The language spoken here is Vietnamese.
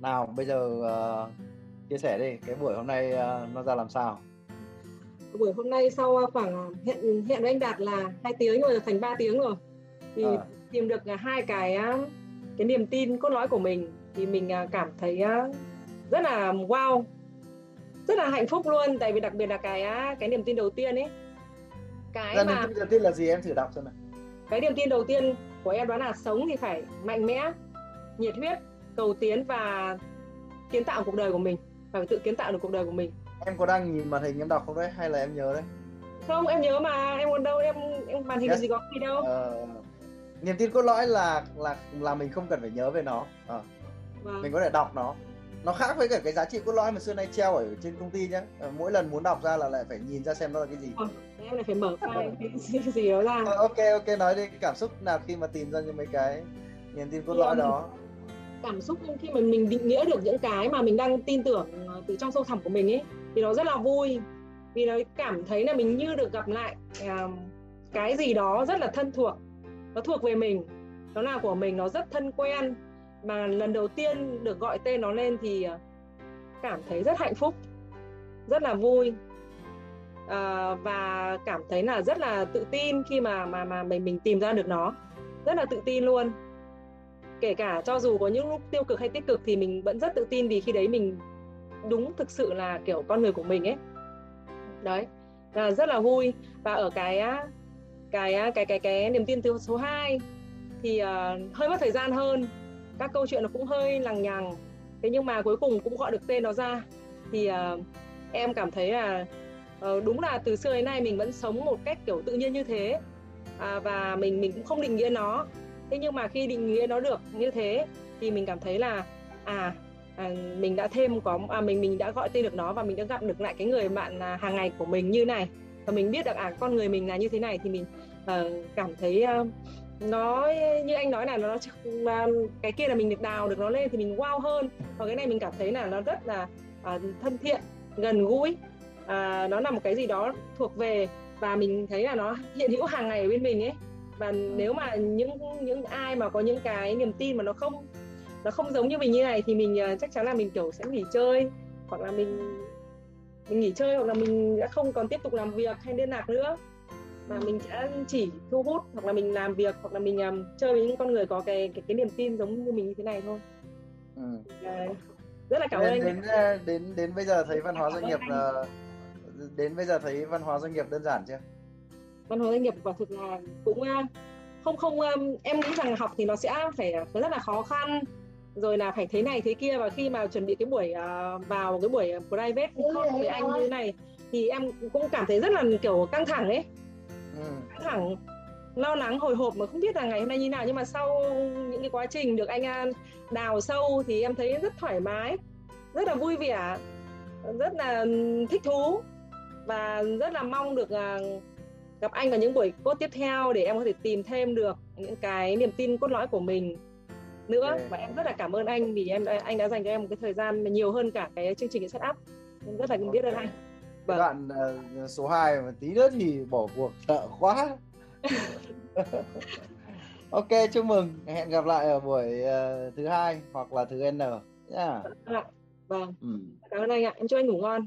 nào bây giờ uh, chia sẻ đi cái buổi hôm nay uh, nó ra làm sao? Buổi hôm nay sau khoảng hẹn hẹn với anh đạt là hai tiếng rồi thành 3 tiếng rồi. Thì à. tìm được hai cái cái niềm tin cốt lõi của mình thì mình cảm thấy rất là wow rất là hạnh phúc luôn. Tại vì đặc biệt là cái cái niềm tin đầu tiên ấy cái Ra mà niềm tin đầu tiên là gì em thử đọc xem nào. Cái niềm tin đầu tiên của em đó là sống thì phải mạnh mẽ nhiệt huyết cầu tiến và kiến tạo cuộc đời của mình phải tự kiến tạo được cuộc đời của mình. Em có đang nhìn màn hình em đọc không đấy hay là em nhớ đấy? Không em nhớ mà em còn đâu em em màn hình yes. gì có gì đâu. Ờ, niềm tin cốt lõi là là là mình không cần phải nhớ về nó. À. vâng. mình có thể đọc nó. Nó khác với cả cái giá trị cốt lõi mà xưa nay treo ở trên công ty nhá. Ờ, mỗi lần muốn đọc ra là lại phải nhìn ra xem nó là cái gì. Ờ, em lại phải mở file cái gì đó ra. Ờ, ok ok nói đi cảm xúc nào khi mà tìm ra những mấy cái niềm tin cốt lõi đó cảm xúc khi mà mình định nghĩa được những cái mà mình đang tin tưởng ờ, từ trong sâu thẳm của mình ấy thì nó rất là vui. Vì nó cảm thấy là mình như được gặp lại uh, cái gì đó rất là thân thuộc. Nó thuộc về mình nó là của mình nó rất thân quen. Mà lần đầu tiên được gọi tên nó lên thì ờ, cảm thấy rất hạnh phúc rất là vui. À, và cảm thấy là rất là tự tin khi mà mà mà mình mình tìm ra được nó. Rất là tự tin luôn kể cả cho dù có những lúc tiêu cực hay tích cực thì mình vẫn rất tự tin vì khi đấy mình đúng thực sự là kiểu con người của mình ấy. Đấy là rất là vui. Và ở cái cái cái cái cái niềm tin thứ số 2 thì uh, hơi mất thời gian hơn. Các câu chuyện nó cũng hơi lằng nhằng. Thế nhưng mà cuối cùng cũng gọi được tên nó ra. Thì uh, em cảm thấy là uh, đúng là từ xưa đến nay mình vẫn sống một cách kiểu tự nhiên như thế. Uh, và mình mình cũng không định nghĩa nó thế nhưng mà khi định nghĩa nó được như thế thì mình cảm thấy là à, à mình đã thêm có à, mình mình đã gọi tên được nó và mình đã gặp được lại cái người bạn à, hàng ngày của mình như này. Và mình biết được à con người mình là như thế này thì mình à, cảm thấy à, nó như anh nói là nó à, cái kia là mình được đào được nó lên thì mình wow hơn. Và cái này mình cảm thấy là nó rất là à, thân thiện gần gũi à, nó là một cái gì đó thuộc về và mình thấy là nó hiện hữu hàng ngày ở bên mình ấy và nếu mà những những ai mà có những cái niềm tin mà nó không nó không giống như mình như này thì mình uh, chắc chắn là mình kiểu sẽ nghỉ chơi. Hoặc là mình mình nghỉ chơi hoặc là mình đã không còn tiếp tục làm việc hay liên lạc nữa. Mà mình sẽ chỉ thu hút hoặc là mình làm việc hoặc là mình um, chơi với những con người có cái cái, cái niềm tin giống như mình như thế này thôi. Ừ. uh, rất là cảm ơn đến, đến đến đến bây giờ thấy văn hóa doanh nghiệp là đến bây giờ thấy văn hóa doanh nghiệp đơn giản chưa văn hóa doanh nghiệp quả thực là cũng không không em nghĩ rằng học thì nó sẽ phải rất là khó khăn. Rồi là phải thế này thế kia và khi mà chuẩn bị cái buổi uh, vào cái buổi private với anh như thế này thì em cũng cảm thấy rất là kiểu căng thẳng ấy. Ừ. căng thẳng lo lắng hồi hộp mà không biết là ngày hôm nay như nào. Nhưng mà sau những cái quá trình được anh đào sâu thì em thấy rất thoải mái rất là vui vẻ rất là thích thú và rất là mong được uh, gặp anh vào những buổi cốt tiếp theo để em có thể tìm thêm được những cái niềm tin cốt lõi của mình. Nữa và em rất là cảm ơn anh vì em anh đã dành cho em một cái thời gian nhiều hơn cả cái chương trình setup. Em rất là biết ơn anh. Vâng. đoạn uh, số 2 mà tí nữa thì bỏ cuộc sợ quá. Ok chúc mừng. Hẹn gặp lại ở buổi uh, thứ hai hoặc là thứ n. Nhá vâng. Ừ. cảm ơn anh ạ. Em chúc anh ngủ ngon